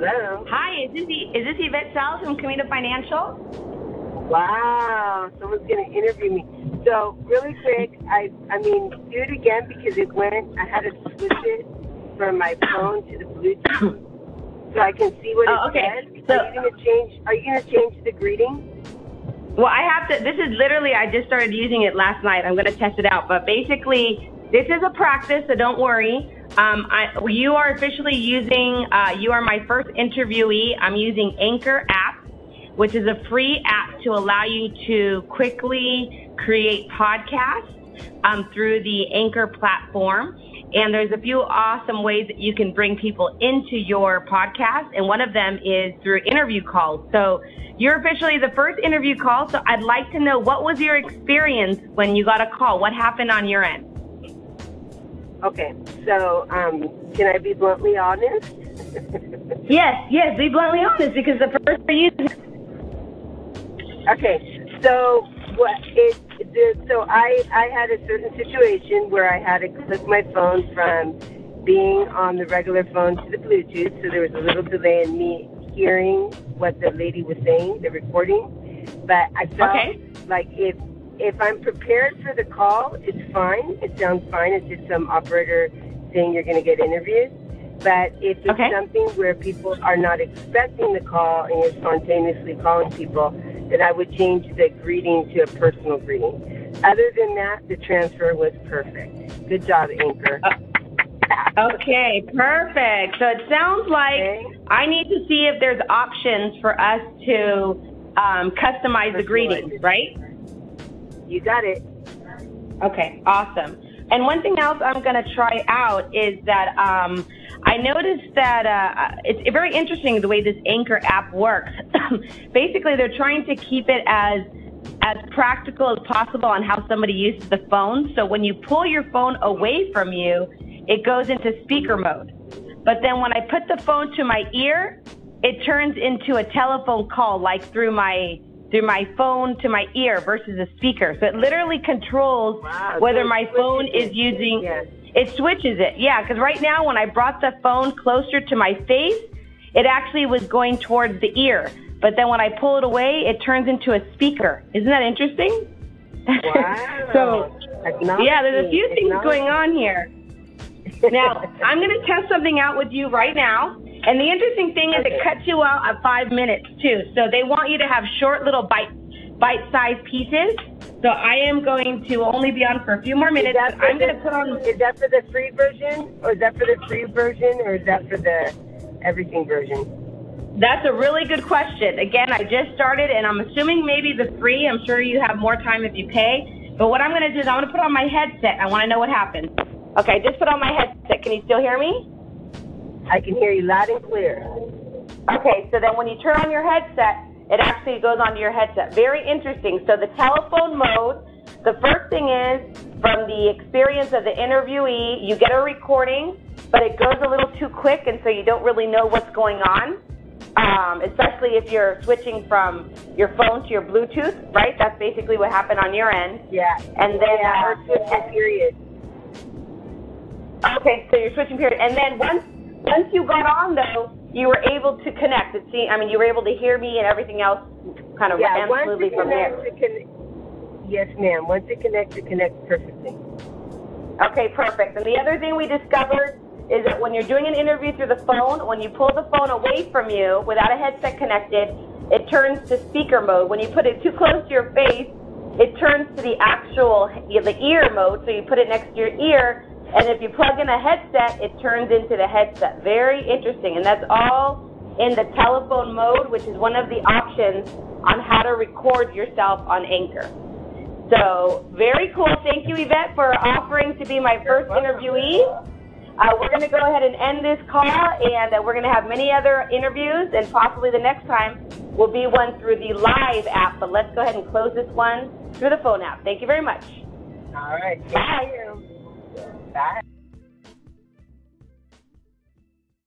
Hello. Hi, is this is this Yvette Salles from Comida Financial? Wow, someone's gonna interview me. So really quick, I I mean do it again because it went. I had to switch it from my phone to the Bluetooth so I can see what it Oh, okay. says. So- are you gonna change? Are you gonna change the greeting? Well, I have to. This is literally. I just started using it last night. I'm going to test it out. But basically, this is a practice, so don't worry. Um, I, you are officially using. Uh, you are my first interviewee. I'm using Anchor app, which is a free app to allow you to quickly create podcasts um, through the Anchor platform. And there's a few awesome ways that you can bring people into your podcast. And one of them is through interview calls. So you're officially the first interview call. So I'd like to know what was your experience when you got a call? What happened on your end? Okay. So um, can I be bluntly honest? Yes, yes, be bluntly honest because the first are you. Okay, so what it the, so I I had a certain situation where I had to click my phone from being on the regular phone to the Bluetooth, so there was a little delay in me hearing what the lady was saying, the recording. But I felt Okay. like if if I'm prepared for the call, it's fine. It sounds fine. It's just some operator saying you're going to get interviewed. But if it's Okay. something where people are not expecting the call and you're spontaneously calling people, then I would change the greeting to a personal greeting. Other than that, the transfer was perfect. Good job, Anchor. Okay, perfect. So it sounds like Okay. I need to see if there's options for us to um, customize the greeting, right? You got it. Okay, awesome. And one thing else I'm going to try out is that um, I noticed that uh, it's very interesting the way this Anchor app works. Basically, they're trying to keep it as as practical as possible on how somebody uses the phone. So when you pull your phone away from you, it goes into speaker mode. But then when I put the phone to my ear, it turns into a telephone call, like through my through my phone to my ear versus a speaker. So it literally controls Wow, whether my phone is using. Yes. It switches it, yeah. Because right now, when I brought the phone closer to my face, it actually was going towards the ear. But then when I pull it away, it turns into a speaker. Isn't that interesting? Wow. so Technology. yeah, there's a few things Technology. going on here. Now, I'm going to test something out with you right now. And the interesting thing is it cuts you out at five minutes too. So they want you to have short little bite bite-sized pieces. So I am going to only be on for a few more minutes. I'm going to put on is that for the free version, or is that for the free version, or is that for the everything version? That's a really good question. Again, I just started and I'm assuming maybe the free. I'm sure you have more time if you pay. But what I'm going to do is I'm going to put on my headset. I want to know what happens. Okay, I just put on my headset. Can you still hear me? I can hear you loud and clear. Okay, so then when you turn on your headset, it actually goes onto your headset. Very interesting. So the telephone mode, the first thing is from the experience of the interviewee, you get a recording, but it goes a little too quick, and so you don't really know what's going on. Um, especially if you're switching from your phone to your Bluetooth, right? That's basically what happened on your end. Yeah. And then, yeah, uh, switching period. Okay, so you're switching period, and then once once you got on though, you were able to connect. It see, I mean, you were able to hear me, and everything else kind of Yeah, ran smoothly from there. Yes, ma'am. Once it connects, it connects perfectly. Okay, perfect. And the other thing we discovered is that when you're doing an interview through the phone, when you pull the phone away from you without a headset connected, it turns to speaker mode. When you put it too close to your face, it turns to the actual the ear mode. So you put it next to your ear, and if you plug in a headset, it turns into the headset. Very interesting, and that's all in the telephone mode, which is one of the options on how to record yourself on Anchor. So very cool. Thank you, Yvette, for offering to be my first interviewee. Uh, we're going to go ahead and end this call, and uh, we're going to have many other interviews, and possibly the next time will be one through the live app. But let's go ahead and close this one through the phone app. Thank you very much. All right. Bye. Bye.